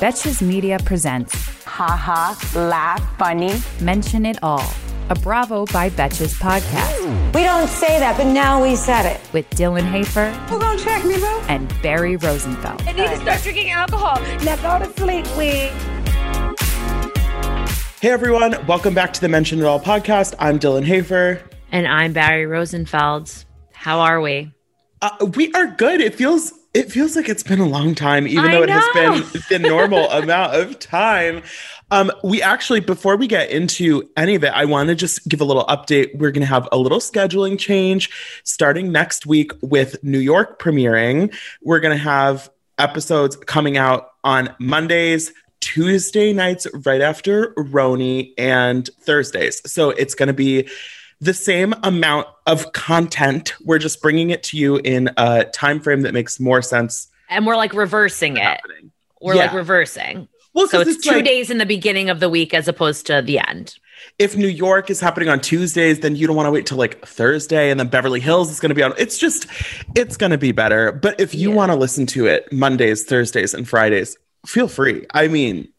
Betches Media presents Ha Ha, laugh, funny. Mention It All, a Bravo by Betches podcast We don't say that, but now we said it. with Dylan Hafer Who gonna check me, bro? and Barry Rosenfeld. I need to start drinking alcohol. Now go to sleep, we. Hey everyone, welcome back to the Mention It All podcast. I'm Dylan Hafer. And I'm Barry Rosenfeld. How are we? Uh, we are good. It feels it feels like it's been a long time, even I though it has know. been the normal amount of time. Um, we actually, before we get into any of it, I want to just give a little update. We're going to have a little scheduling change starting next week with New York premiering. We're going to have episodes coming out on Mondays, Tuesday nights right after RHONY, and Thursdays. So it's going to be the same amount of content. We're just bringing it to you in a time frame that makes more sense. And we're like reversing it. happening. We're like reversing. Well, So 'cause it's, two like, days in the beginning of the week as opposed to the end. If New York is happening on Tuesdays, then you don't want to wait till like Thursday, and then Beverly Hills is going to be on. It's just, it's going to be better. But if you Yeah. want to listen to it Mondays, Thursdays, and Fridays, feel free. I mean,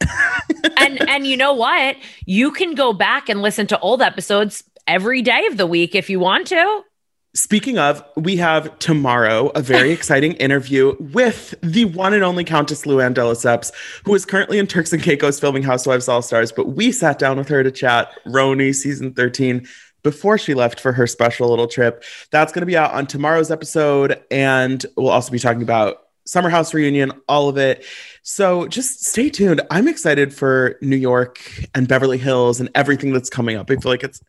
And and you know what? You can go back and listen to old episodes every day of the week if you want to. Speaking of, we have tomorrow a very exciting interview with the one and only Countess Luann de Lesseps, who is currently in Turks and Caicos filming Housewives All Stars. But we sat down with her to chat RHONY season 13 before she left for her special little trip. That's going to be out on tomorrow's episode. And we'll also be talking about Summer House reunion, all of it. So just stay tuned. I'm excited for New York and Beverly Hills and everything that's coming up. I feel like it's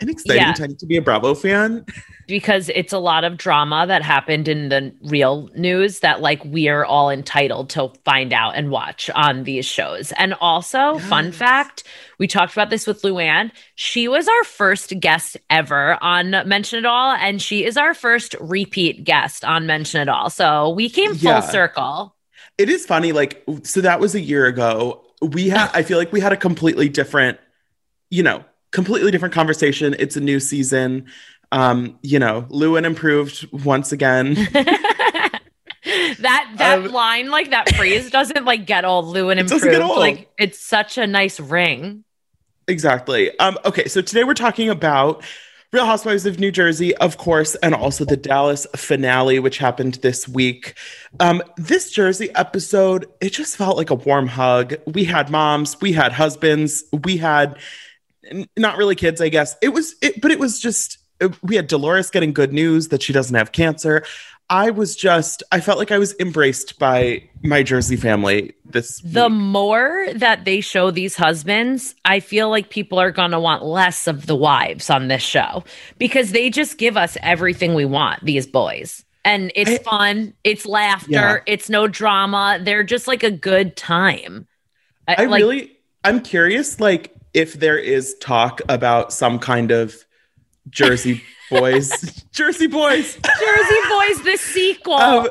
an exciting Yeah. time to be a Bravo fan. because it's a lot of drama that happened in the real news that like we are all entitled to find out and watch on these shows. And also, fun fact, we talked about this with Luann. She was our first guest ever on Mention It All, and she is our first repeat guest on Mention It All. So we came full Yeah. circle. It is funny, like, so that was a year ago. We had, I feel like we had a completely different, you know, completely different conversation. It's a new season. Um, you know, Luann improved once again. that that Um, line, like that phrase, doesn't like get old. Luann It doesn't improved. get old. Like it's such a nice ring. exactly. Um, okay, so today we're talking about Real Housewives of New Jersey, of course, and also the Dallas finale, which happened this week. Um, this Jersey episode, it just felt like a warm hug. We had moms, we had husbands, we had not really kids, I guess. It was, it, but it was just, uh, we had Dolores getting good news that she doesn't have cancer. I was just, I felt like I was embraced by my Jersey family this The week. more that they show these husbands, I feel like people are going to want less of the wives on this show because they just give us everything we want, these boys. And it's I- fun, it's laughter, Yeah. it's no drama. They're just like a good time. I, I like, really, I'm curious, like if there is talk about some kind of Jersey boys, Jersey boys, Jersey Boys, the sequel. um,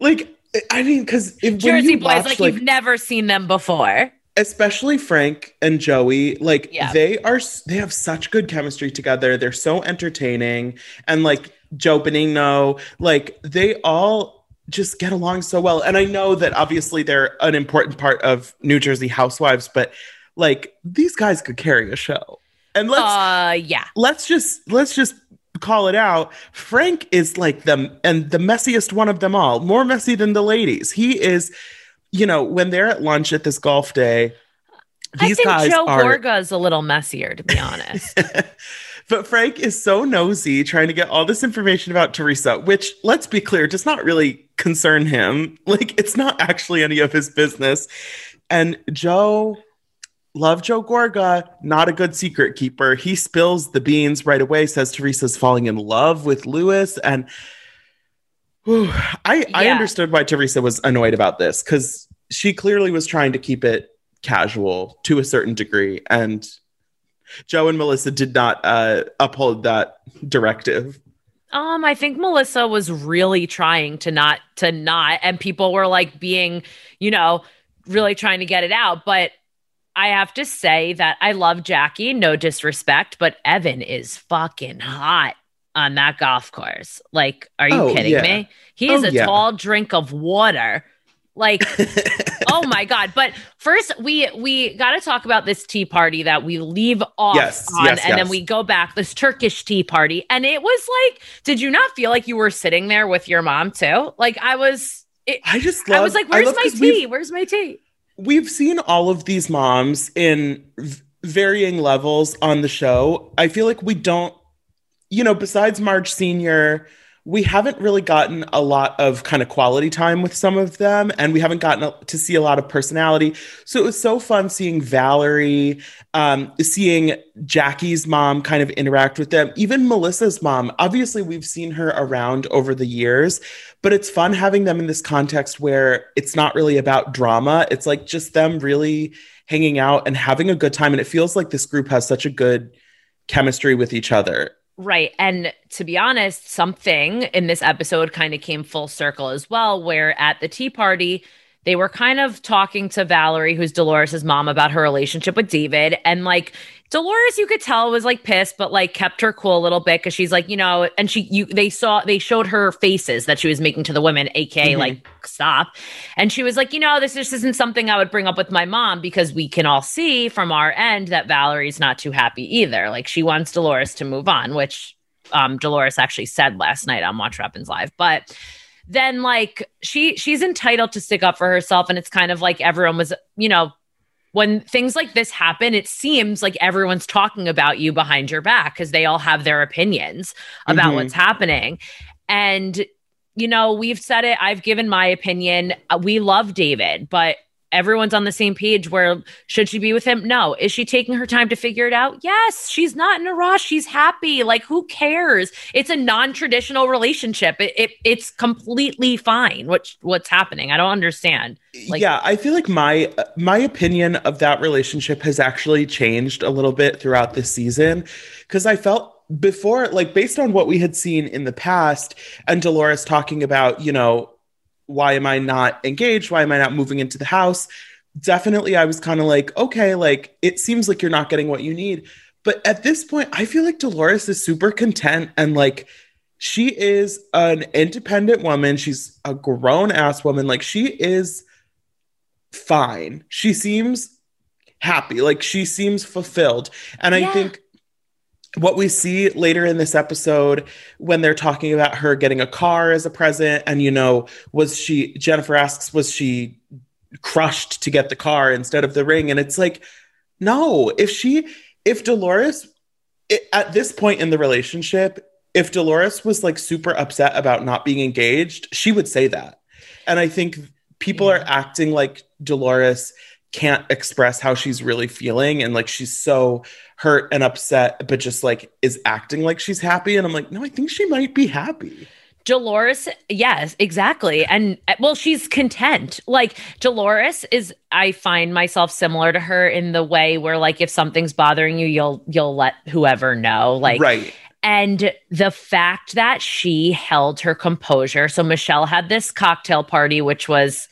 like I mean, because Jersey Boys, like, you've never seen them before. especially Frank and Joey, like Yeah. they are, they have such good chemistry together. They're so entertaining, and like Joe Benigno, like they all just get along so well. And I know that obviously they're an important part of New Jersey Housewives, but like these guys could carry a show. And let's uh, yeah. let's just let's just call it out. Frank is like them and the messiest one of them all, more messy than the ladies. He is, you know, when they're at lunch at this golf day, I these think guys Joe are Gorga is a little messier, to be honest. but Frank is so nosy trying to get all this information about Teresa, which let's be clear, does not really concern him. Like it's not actually any of his business. And Joe Love Joe Gorga, not a good secret keeper. He spills the beans right away, says Teresa's falling in love with Lewis. And Whew. I I understood why Teresa was annoyed about this because she clearly was trying to keep it casual to a certain degree, and Joe and Melissa did not uh, uphold that directive. Um, I think Melissa was really trying to not to not, and people were like being, you know, really trying to get it out. But I have to say that I love Jackie, no disrespect, but Evan is fucking hot on that golf course. Like, are you Oh, kidding yeah. me? He is Oh, a yeah. tall drink of water. Like, oh my god! But first, we we got to talk about this tea party that we leave off Yes, on, yes, and then we go back. This Turkish tea party, and it was like, did you not feel like you were sitting there with your mom too? Like I was. It, I just love. I was like, "Where's my tea? Where's my tea?" We've seen all of these moms in varying levels on the show. I feel like we don't, you know, besides Marge Sr., we haven't really gotten a lot of kind of quality time with some of them, and we haven't gotten to see a lot of personality. So it was so fun seeing Valerie, um, seeing Jackie's mom kind of interact with them, even Melissa's mom. Obviously, we've seen her around over the years, but it's fun having them in this context where it's not really about drama. It's like just them really hanging out and having a good time. And it feels like this group has such a good chemistry with each other. Right. And to be honest, something in this episode kind of came full circle as well, where at the tea party, they were kind of talking to Valerie, who's Dolores' mom, about her relationship with David. And like Dolores, you could tell was like pissed, but like kept her cool a little bit because she's like, you know, and she you they saw they showed her faces that she was making to the women, aka Mhm. like stop. And she was like, you know, this just isn't something I would bring up with my mom because we can all see from our end that Valerie's not too happy either. Like she wants Dolores to move on, which um Dolores actually said last night on Watch Happens Live. But then like she she's entitled to stick up for herself and it's kind of like everyone was, you know, when things like this happen, it seems like everyone's talking about you behind your back because they all have their opinions about Mhm. what's happening. And, you know, we've said it, I've given my opinion. Uh, We love David, but everyone's on the same page where should she be with him? No. Is she taking her time to figure it out? Yes. She's not in a rush. She's happy. Like, who cares? It's a non-traditional relationship. It, it it's completely fine. What's what's happening? I don't understand. Like- yeah, I feel like my my opinion of that relationship has actually changed a little bit throughout this season because I felt before like based on what we had seen in the past and Dolores talking about, you know, why am I not engaged? Why am I not moving into the house? Definitely I was kind of like, okay, like it seems like you're not getting what you need. But at this point, I feel like Dolores is super content and like she is an independent woman. She's a grown ass woman. Like she is fine. She seems happy. Like she seems fulfilled. And I think what we see later in this episode when they're talking about her getting a car as a present and you know was she Jennifer asks was she crushed to get the car instead of the ring? And it's like no if she if Dolores i at this point in the relationship if Dolores was like super upset about not being engaged she would say that. And I think people are acting like Dolores can't express how she's really feeling and like she's so hurt and upset but just like is acting like she's happy and I'm like no I think she might be happy Dolores, yes, exactly. And well, she's content. Like Dolores is I find myself similar to her in the way where like if something's bothering you, you'll you'll let whoever know. Like right and the fact that she held her composure. So Michelle had this cocktail party which was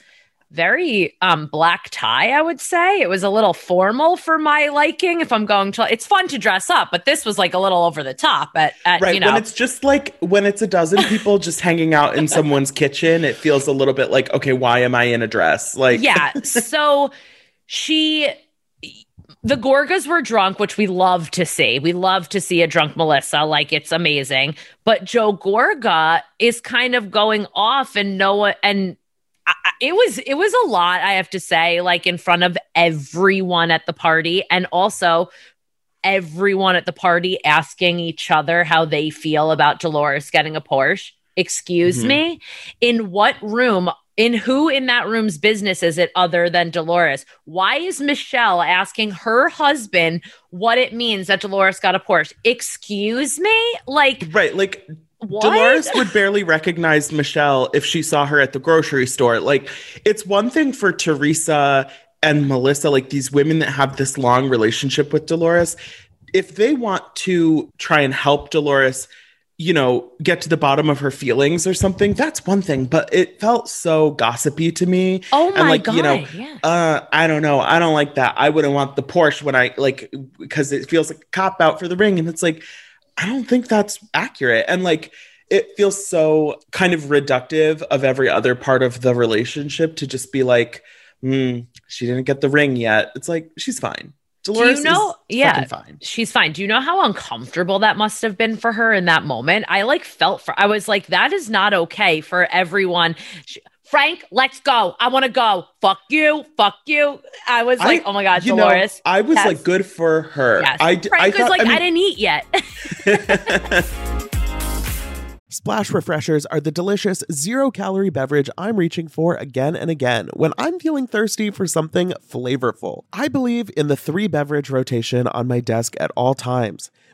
very um black tie, I would say. It was a little formal for my liking if I'm going to it's fun to dress up, but this was like a little over the top at, at right you know when it's just like when it's a dozen people just hanging out in someone's kitchen it feels a little bit like okay why am I in a dress like yeah. So she, the Gorgas were drunk, which we love to see. We love to see a drunk Melissa. Like it's amazing. But Joe Gorga is kind of going off and Noah and I, it was it was a lot I have to say like in front of everyone at the party and also everyone at the party asking each other how they feel about Dolores getting a Porsche. Excuse Mhm. me. In what room in who in that room's business is it other than Dolores? Why is Michelle asking her husband what it means that Dolores got a Porsche? Excuse me? Like right like what? Dolores would barely recognize Michelle if she saw her at the grocery store. Like, it's one thing for Teresa and Melissa, like these women that have this long relationship with Dolores. If they want to try and help Dolores, you know, get to the bottom of her feelings or something, that's one thing. But it felt so gossipy to me. oh my and like, god! you know, yeah. uh, I don't know. I don't like that. I wouldn't want the Porsche when I like because it feels like a cop out for the ring. And it's like, I don't think that's accurate. And like it feels so kind of reductive of every other part of the relationship to just be like, hmm, she didn't get the ring yet. It's like she's fine. Dolores know- is yeah. fine. She's fine. Do you know how uncomfortable that must have been for her in that moment? I like felt for I was like that is not okay for everyone. Sh- Frank, let's go. I want to go. Fuck you. Fuck you. I was like, I- oh my god, you know, Dolores. I was Yes. like, good for her. yes. I, d- Frank I was thought, like, I I, didn't eat yet. Splash Refreshers are the delicious zero calorie beverage I'm reaching for again and again when I'm feeling thirsty for something flavorful. I believe in the three beverage rotation on my desk at all times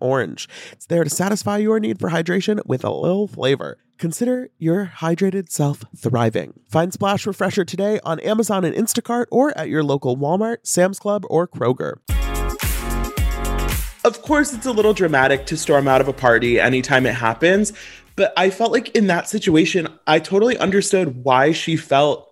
orange. It's there to satisfy your need for hydration with a little flavor. Consider your hydrated self thriving. Find Splash Refresher today on Amazon and Instacart or at your local Walmart, Sam's Club, or Kroger. Of course, it's a little dramatic to storm out of a party anytime it happens, but I felt like in that situation, I totally understood why she felt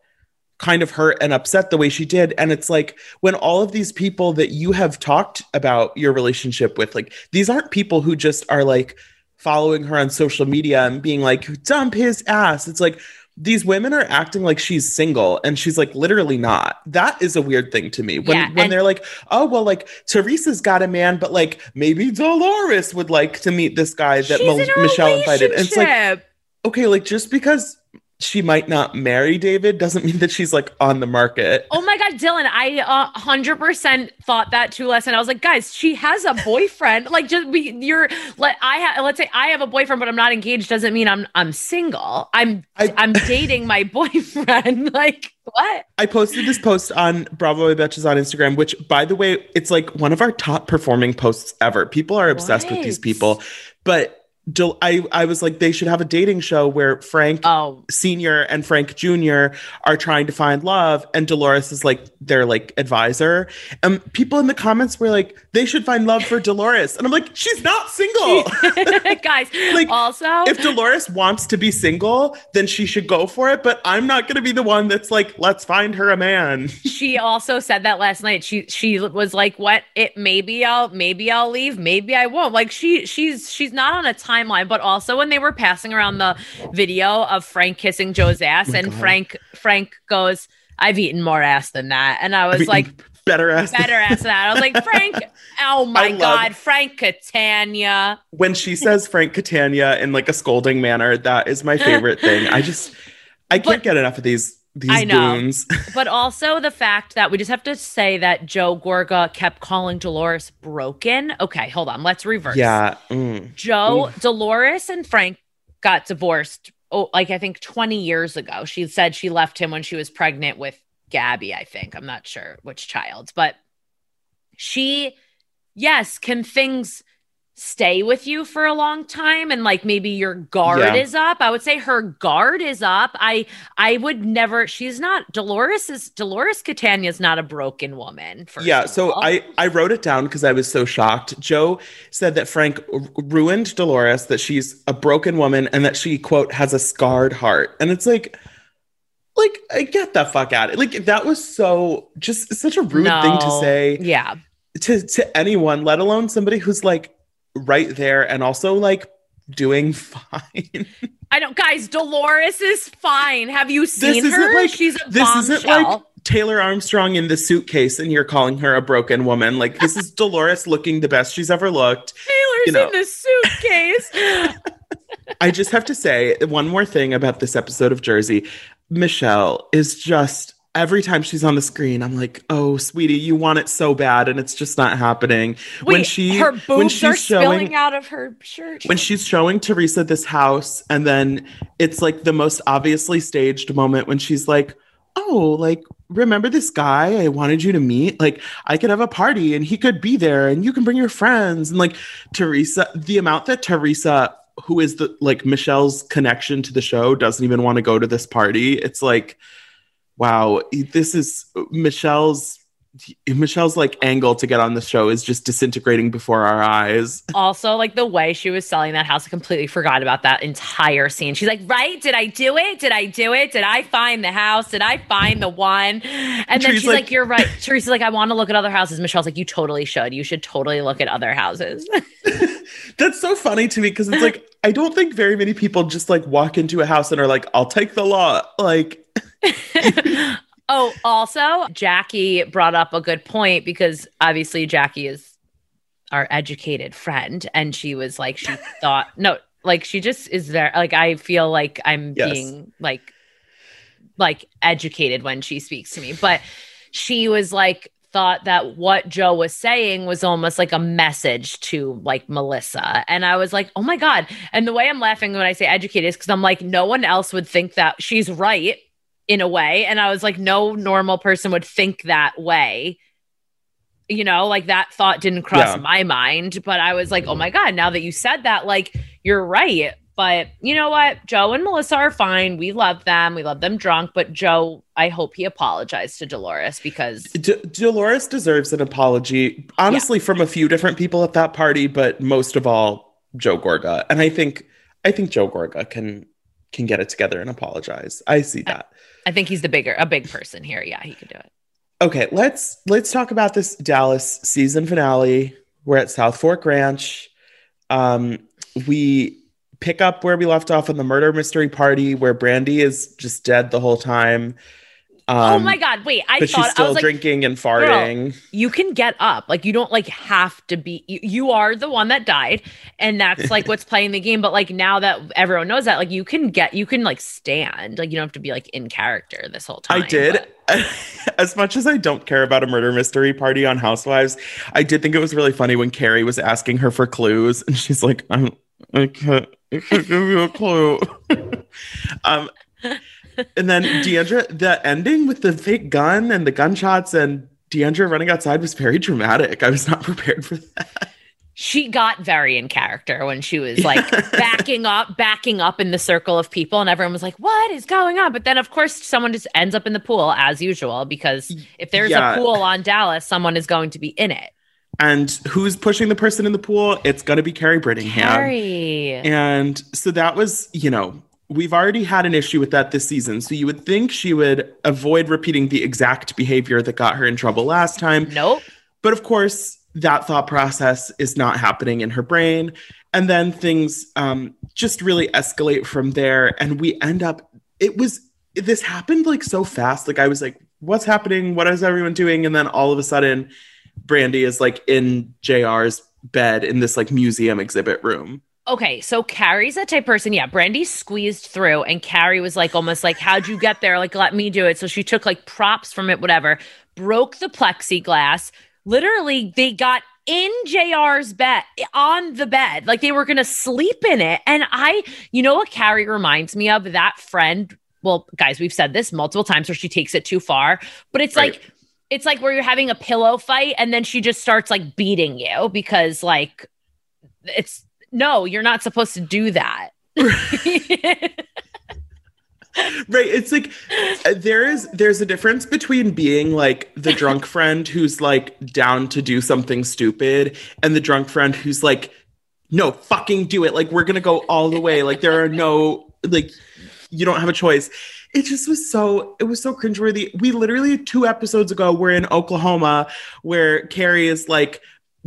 kind of hurt and upset the way she did. And it's like when all of these people that you have talked about your relationship with, like these aren't people who just are like following her on social media and being like, dump his ass. It's like these women are acting like she's single and she's like literally not. That is a weird thing to me. When Yeah, when they're like, oh well, like Teresa's got a man, but like maybe Dolores would like to meet this guy that in Michelle invited. And it's like, okay, like just because she might not marry David doesn't mean that she's like on the market. Oh my God, Dylan, I uh, 100% thought that too last night. I was like, guys, she has a boyfriend. like, just be, you're, let, I have, let's say I have a boyfriend, but I'm not engaged doesn't mean I'm, I'm single. I'm, I- I, am dating my boyfriend. like, what? I posted this post on Bravo Betches on Instagram, which, by the way, it's like one of our top performing posts ever. People are obsessed with these people, but I I was like, they should have a dating show where Frank Oh, Senior and Frank Jr. are trying to find love, and Dolores is like their like advisor. And people in the comments were like, they should find love for Dolores, and I'm like, she's not single. guys, Like, also, if Dolores wants to be single, then she should go for it. But I'm not going to be the one that's like, let's find her a man. she also said that last night. She she was like, "What? It maybe I'll maybe I'll leave, maybe I won't." Like she she's she's not on a timeline. But also when they were passing around the video of Frank kissing Joe's ass, oh and God. Frank Frank goes, "I've eaten more ass than that," and I was like, better ass. "Better ass than that." I was like, "Frank, oh my I god, Frank Catania." when she says Frank Catania in like a scolding manner, that is my favorite thing. I just, I can't But- get enough of these these I know. goons. But also the fact that we just have to say that Joe Gorga kept calling Dolores broken. Okay, hold on. Let's reverse. yeah. mm. Joe, Dolores, and Frank got divorced. Oh, like I think 20 years ago. She said she left him when she was pregnant with Gabby, I think. I'm not sure which child, but she, yes, can things stay with you for a long time and like maybe your guard Yeah. is up i would say her guard is up i i would never she's not dolores is dolores catania is not a broken woman Yeah, so all. I I wrote it down because I was so shocked. Joe said that Frank r- ruined Dolores, that she's a broken woman, and that she quote has a scarred heart. And it's like, like I get the fuck out. Like that was so just such a rude thing to say. yeah to to anyone, let alone somebody who's like right there and also like doing fine. I don't, guys. Dolores is fine. Have you seen isn't her? like- She's a this isn't like. Taylor Armstrong in the suitcase and you're calling her a broken woman. Like this is Dolores looking the best she's ever looked. Taylor's you know. in the suitcase. I just have to say one more thing about this episode of Jersey. Michelle is just every time she's on the screen, I'm like, "Oh, sweetie, you want it so bad, and it's just not happening." Wait, when she her when boobs she's are showing spilling out of her shirt. when she's showing Teresa this house, and then it's like the most obviously staged moment when she's like, "Oh, like remember this guy I wanted you to meet? Like I could have a party and he could be there, and you can bring your friends." And like Teresa, the amount that Teresa, who is the like Michelle's connection to the show, doesn't even want to go to this party. It's like, wow, this is Michelle's. Michelle's like angle to get on the show is just disintegrating before our eyes. also, like the way she was selling that house, I completely forgot about that entire scene. She's like, "Right? Did I do it? Did I do it? Did I find the house? Did I find the one?" And then she's like, like- "You're right." Teresa's like, "I want to look at other houses." Michelle's like, "You totally should. You should totally look at other houses." That's so funny to me because it's like I don't think very many people just like walk into a house and are like, "I'll take the lot." Like, oh, also, Jackie brought up a good point because obviously Jackie is our educated friend, and she was like, she thought, no, like she just is there. Like, I feel like I'm Yes. being like, like educated when she speaks to me, but she was like, thought that what Joe was saying was almost like a message to like Melissa. And I was like, oh my God. And the way I'm laughing when I say educated is because I'm like, no one else would think that she's right in a way. And I was like, no normal person would think that way. You know, like that thought didn't cross Yeah. my mind. But I was like, oh my God, now that you said that, like, you're right. But you know what? Joe and Melissa are fine. We love them. We love them drunk. But Joe, I hope he apologized to Dolores because D- Dolores deserves an apology, honestly, from a few different people at that party, but most of all, Joe Gorga. And I think, I think Joe Gorga can can get it together and apologize. I see that. I think he's the bigger, a big person here. Yeah, he could do it. Okay, let's let's talk about this Dallas season finale. We're at Southfork Ranch. Um, we pick up where we left off on the murder mystery party, where Brandi is just dead the whole time. Um, oh my God. Wait, I but thought she's I still was like, drinking and farting. you can get up. Like you don't like have to be you, you are the one that died and that's like what's playing the game but like now that everyone knows that like you can get you can like stand. Like you don't have to be like in character this whole time. I did. but- As much as I don't care about a murder mystery party on Housewives, I did think it was really funny when Kary was asking her for clues, and she's like, "I'm, I can't, I can't give you a clue." um, and then D'Andra, the ending with the fake gun and the gunshots and D'Andra running outside was very dramatic. I was not prepared for that. she got very in character when she was like backing up, backing up in the circle of people, and everyone was like, "What is going on?" But then, of course, someone just ends up in the pool as usual because if there's Yeah. a pool on Dallas, someone is going to be in it. And who's pushing the person in the pool? It's going to be Kary Brittingham. Kary. And so that was, you know, we've already had an issue with that this season. So you would think she would avoid repeating the exact behavior that got her in trouble last time. nope. But of course, that thought process is not happening in her brain. And then things um, just really escalate from there. And we end up, it was, this happened like so fast. Like I was like, what's happening? What is everyone doing? And then all of a sudden, Brandi is like in JR's bed in this like museum exhibit room. Okay, so Kary's that type person. Yeah, Brandi squeezed through, and Kary was like, almost like, "How'd you get there? Like, let me do it." So she took like props from it, whatever. Broke the plexiglass. Literally, they got in JR's bed on the bed, like they were gonna sleep in it. And I, you know what, Kary reminds me of that friend. Well, guys, we've said this multiple times where she takes it too far, but it's Right. like it's like where you're having a pillow fight and then she just starts like beating you because like it's no, you're not supposed to do that. right it's like uh, there is there's a difference between being like the drunk friend who's like down to do something stupid and the drunk friend who's like no fucking do it. Like we're gonna go all the way. Like there are no like you don't have a choice. It just was so it was so cringeworthy. We literally two episodes ago were in oklahoma where Kary is like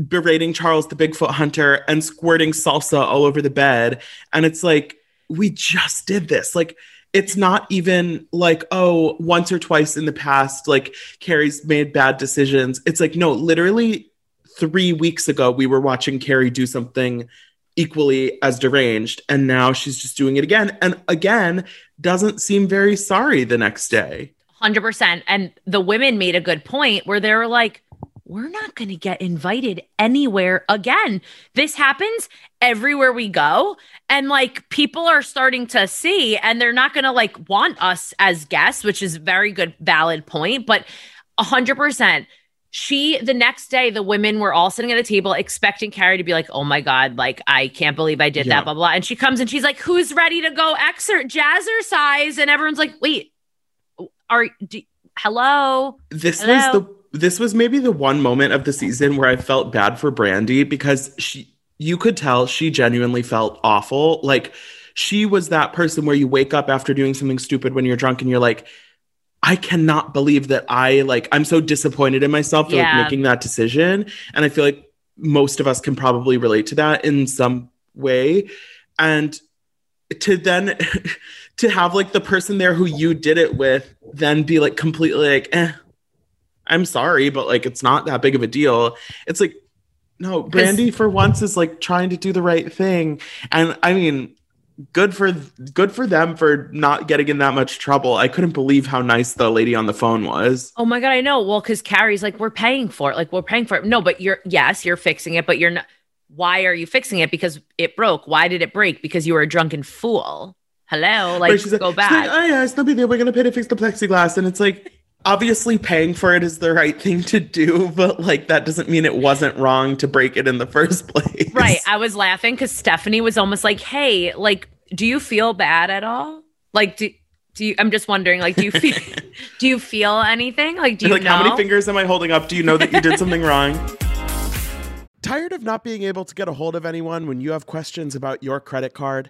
berating Charles the Bigfoot hunter and squirting salsa all over the bed. And it's like, we just did this. Like, it's not even like, oh, once or twice in the past, like Kary's made bad decisions. It's like, no, literally three weeks ago, we were watching Kary do something equally as deranged. And now she's just doing it again. And again, doesn't seem very sorry the next day. 100%. And the women made a good point where they were like, we're not going to get invited anywhere again. This happens everywhere we go. And like people are starting to see, and they're not going to like want us as guests, which is very good, valid point. But 100%. She, the next day, the women were all sitting at a table expecting Kary to be like, oh my God, like, I can't believe I did Yeah. that, blah, blah. And she comes and she's like, who's ready to go exert jazzercise? And everyone's like, wait, are, do, hello? this Hello? was the this was maybe the one moment of the season where I felt bad for Brandi because she you could tell she genuinely felt awful. Like she was that person where you wake up after doing something stupid when you're drunk and you're like, I cannot believe that I like I'm so disappointed in myself for Yeah. like making that decision. And I feel like most of us can probably relate to that in some way. And to then to have like the person there who you did it with then be like completely like, eh, I'm sorry, but like it's not that big of a deal. It's like, no, Brandi for once is like trying to do the right thing. And I mean, good for good for them for not getting in that much trouble. I couldn't believe how nice the lady on the phone was. Oh my god, I know. Well, because Kary's like, we're paying for it. Like, we're paying for it. No, but you're yes, you're fixing it, but you're not. Why are you fixing it? Because it broke. Why did it break? Because you were a drunken fool. Hello, like go she's back. like, oh yeah, it's no big deal. We're gonna pay to fix the plexiglass, and it's like obviously paying for it is the right thing to do, but like that doesn't mean it wasn't wrong to break it in the first place. right. I was laughing because Stephanie was almost like, hey, like, do you feel bad at all? Like, do do you? I'm just wondering, like, do you feel do you feel anything? Like, do you like know? how many fingers am I holding up? Do you know that you did something wrong? Tired of not being able to get a hold of anyone when you have questions about your credit card?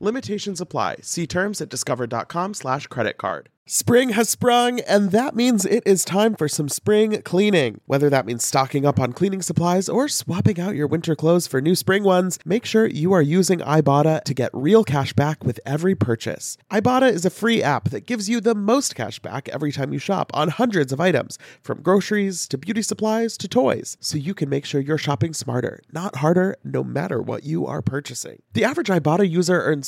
Limitations apply. See terms at discover.com slash credit card. Spring has sprung, and that means it is time for some spring cleaning. Whether that means stocking up on cleaning supplies or swapping out your winter clothes for new spring ones, make sure you are using Ibotta to get real cash back with every purchase. Ibotta is a free app that gives you the most cash back every time you shop on hundreds of items, from groceries to beauty supplies to toys, so you can make sure you're shopping smarter, not harder, no matter what you are purchasing. The average Ibotta user earns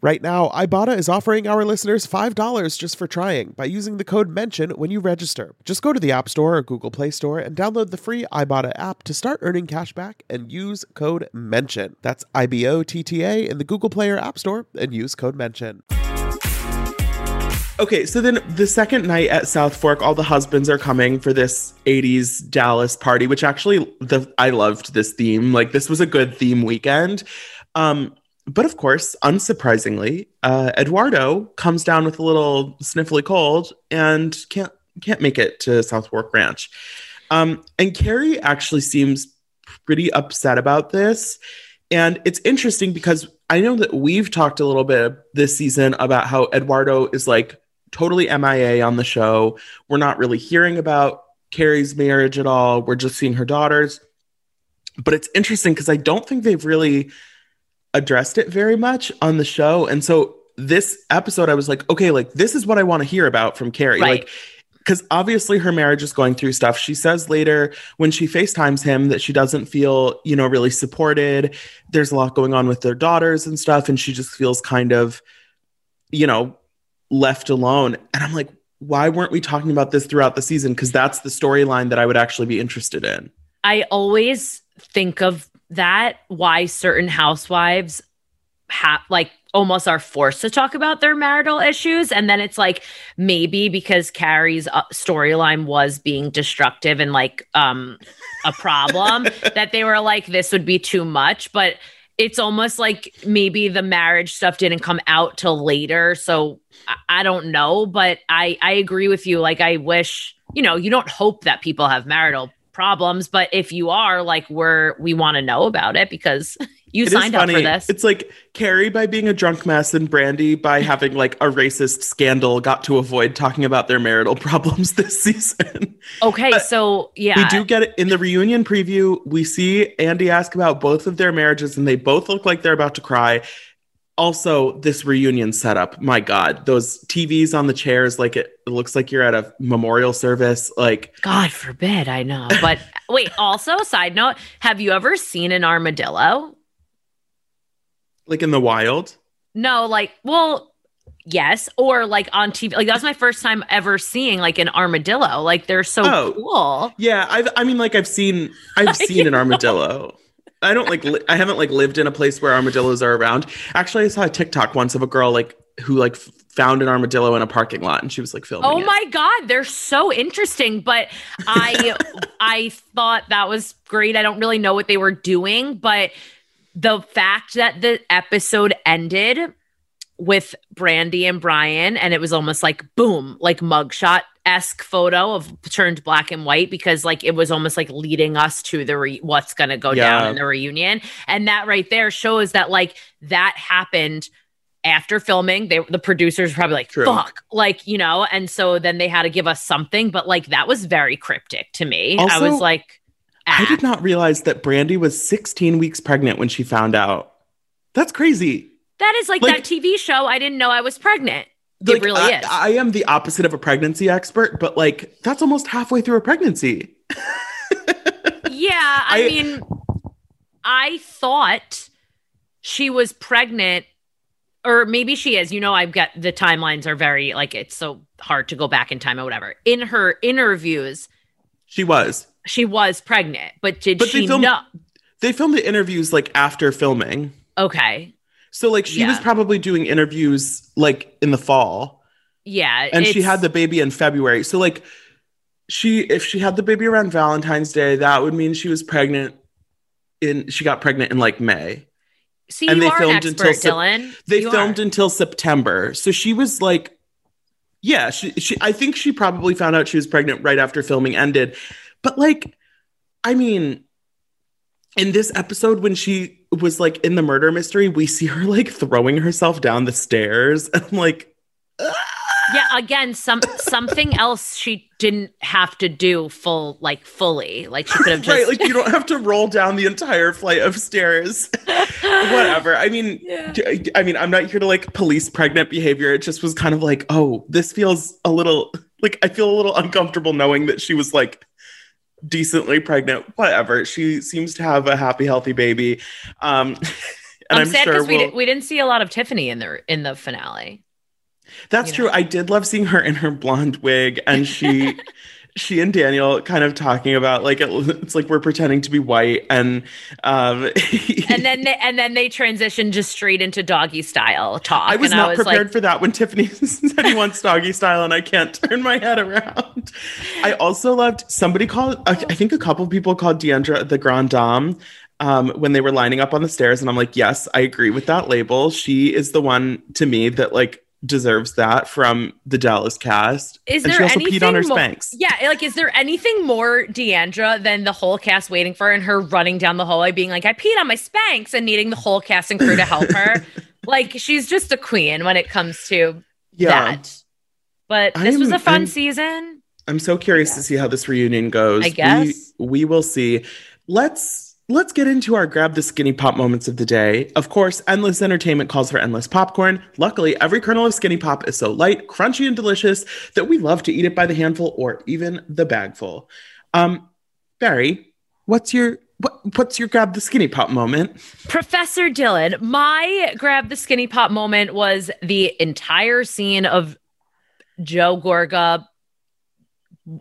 Right now, Ibotta is offering our listeners $5 just for trying by using the code MENTION when you register. Just go to the App Store or Google Play Store and download the free Ibotta app to start earning cash back and use code MENTION. That's I B O T T A in the Google Play or App Store and use code MENTION. Okay, so then the second night at Southfork, all the husbands are coming for this 80s Dallas party, which actually the I loved this theme. Like this was a good theme weekend. Um, but of course, unsurprisingly, uh, Eduardo comes down with a little sniffly cold and can't can't make it to Southfork Ranch. Um, and Kary actually seems pretty upset about this. And it's interesting because I know that we've talked a little bit this season about how Eduardo is like totally MIA on the show. We're not really hearing about Kary's marriage at all. We're just seeing her daughters. But it's interesting because I don't think they've really addressed it very much on the show. And so this episode, I was like, okay, like this is what I want to hear about from Kary. Right. Like, because obviously her marriage is going through stuff. She says later when she FaceTimes him that she doesn't feel, you know, really supported. There's a lot going on with their daughters and stuff. And she just feels kind of, you know, left alone. And I'm like, why weren't we talking about this throughout the season? Because that's the storyline that I would actually be interested in. I always think of that why certain housewives have like almost are forced to talk about their marital issues. And then it's like maybe because Kary's uh, storyline was being destructive and like um a problem that they were like this would be too much. But it's almost like maybe the marriage stuff didn't come out till later. So I, I don't know. But I I agree with you. Like I wish you know you don't hope that people have marital problems but if you are like we're we want to know about it because you It signed up for this It's like Kary by being a drunk mess and Brandi by having like a racist scandal got to avoid talking about their marital problems this season. okay so yeah We do get it in the reunion preview. We see Andy ask about both of their marriages and they both look like they're about to cry. Also, this reunion setup, my God, those TVs on the chairs, like it, it looks like you're at a memorial service. Like, god forbid i know but wait also side note have you ever seen an armadillo like in the wild. no like well yes or like on tv like that was my first time ever seeing like an armadillo like they're so Oh. cool Yeah, I've I mean like I've seen I've seen an armadillo. I don't like li- I haven't like lived in a place where armadillos are around. Actually, I saw a TikTok once of a girl like who like f- found an armadillo in a parking lot and she was like filming Oh it. my god, they're so interesting. But I I thought that was great. I don't really know what they were doing, but the fact that the episode ended with Brandi and Bryan, and it was almost like boom, like mugshot esque photo of turned black and white because like it was almost like leading us to the re- what's gonna go down in the reunion, and that right there shows that like that happened after filming. They the producers probably like True. fuck, like you know, and so then they had to give us something, but like that was very cryptic to me. I was like, I ah. did not realize that Brandi was 16 weeks pregnant when she found out. That's crazy. That is like, Like- that TV show. I didn't know I was pregnant. Like, it really I, is. I am the opposite of a pregnancy expert, but like that's almost halfway through a pregnancy. yeah, I, I- mean, I thought she was pregnant, or maybe she is. You know, I've got the timelines are very like it's so hard to go back in time or whatever. In her interviews, She was. she was pregnant, but did But they she filmed- know? They filmed the interviews like after filming. Okay, So like she was probably doing interviews like in the fall. yeah, and she had the baby in February. So like she if she had the baby around Valentine's Day, that would mean she was pregnant in she got pregnant in like May. See, and you they are an filmed expert, until Dylan. They You filmed are. until September. So she was like yeah, she, she I think she probably found out she was pregnant right after filming ended. But like I mean in this episode when she was like in the murder mystery, we see her like throwing herself down the stairs. And I'm like yeah again some something else she didn't have to do full like fully. Like she could have just right like you don't have to roll down the entire flight of stairs. Whatever. I mean I mean i'm not here to like police pregnant behavior. It just was kind of like oh this feels a little like i feel a little uncomfortable knowing that she was like decently pregnant whatever. She seems to have a happy healthy baby. Um and i'm, i'm, sad sure because we, we'll- di- we didn't see a lot of tiffany in the in the finale. That's you true. I did love seeing her in her blonde wig, and she, she and Daniel kind of talking about like it, it's like we're pretending to be white, and um, and then they, and then they transitioned just straight into doggy style talk I was not I was prepared like for that when Tiffany said he wants doggy style, and I can't turn my head around. I also loved somebody called. I I think a couple people called D'Andra the Grand Dame. Um, when they were lining up on the stairs, and I'm like, yes, I agree with that label. She is the one to me that like deserves that from the Dallas cast. Is and there she also anything peed on her mo- Spanx. Yeah, like is there anything more D'Andra than the whole cast waiting for her and her running down the hallway being like, I peed on my Spanx and needing the whole cast and crew to help her? like she's just a queen when it comes to Yeah. that. But this was I'm- a fun I'm- season. I'm so curious to see how this reunion goes. I guess. we, we will see. Let's let's get into our grab the skinny pop moments of the day. Of course, endless entertainment calls for endless popcorn. Luckily, every kernel of skinny pop is so light, crunchy, and delicious that we love to eat it by the handful or even the bagful. Um, Barry, what's your what, what's your grab the skinny pop moment? Professor Dylan, my grab the skinny pop moment was the entire scene of Joe Gorga,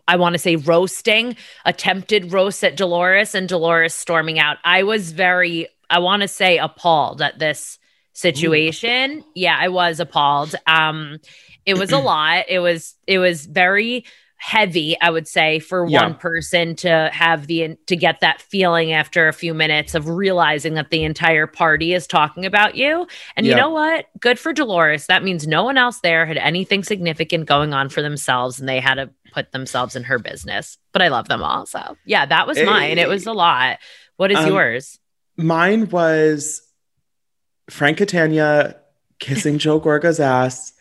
I want to say roasting, attempted roast at Dolores and Dolores storming out. I was very, I want to say appalled at this situation. Ooh. Yeah, I was appalled. Um, it was a lot. It was, it was very heavy i would say for yeah. one person to have the to get that feeling after a few minutes of realizing that the entire party is talking about you. And yeah. you know what? Good for dolores. That means no one else there had anything significant going on for themselves and they had to put themselves in her business. But i love them all so. Yeah that was hey. mine. It was a lot. What is um, yours? mine was frank catania kissing joe gorga's ass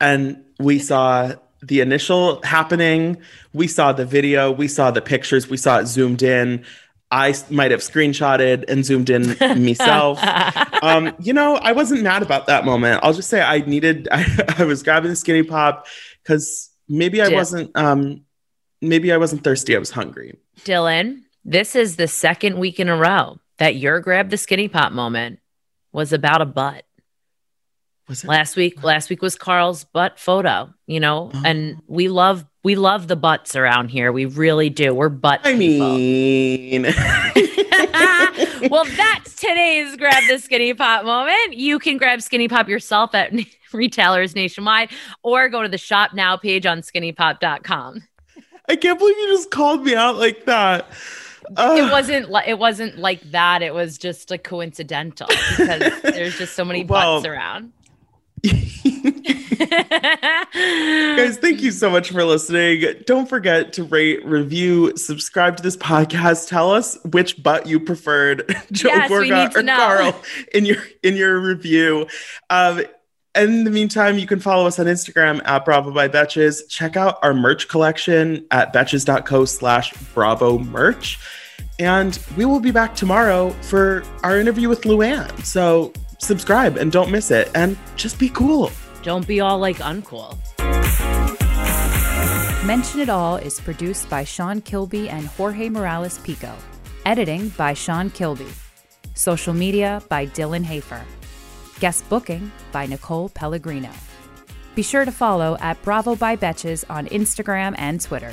and we saw the initial happening. We saw the video, we saw the pictures, we saw it zoomed in. I might have screenshotted and zoomed in myself. um, you know, I wasn't mad about that moment. I'll just say I needed, I, I was grabbing the skinny pop because maybe I wasn't, um, maybe I wasn't thirsty. I was hungry. Dylan, this is the second week in a row that your grab the skinny pop moment was about a butt. Was it? Last week, last week was Carl's butt photo, you know, oh. and we love we love the butts around here. We really do. We're butt. I people. mean, well, that's today's grab the skinny pop moment. You can grab skinny pop yourself at retailers nationwide or go to the shop now page on skinnypop.com. I can't believe you just called me out like that. Uh, it wasn't like it wasn't like that. It was just a coincidental because there's just so many well, butts around. Guys, thank you so much for listening. Don't forget to rate, review, subscribe to this podcast. Tell us which butt you preferred, Joe yes, Gorga or know. Carl, in your in your review. Um, in the meantime, you can follow us on Instagram at Bravo by Betches. Check out our merch collection at betches.co slash Bravo merch. And we will be back tomorrow for our interview with Luann. So subscribe and don't miss it. And just be cool. Don't be all like uncool. Mention It All is produced by Sean Kilby and Jorge Morales Pico. Editing by Sean Kilby. Social media by Dylan Hafer. Guest booking by Nicole Pellegrino. Be sure to follow at Bravo by Betches on Instagram and Twitter.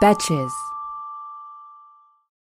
Betches.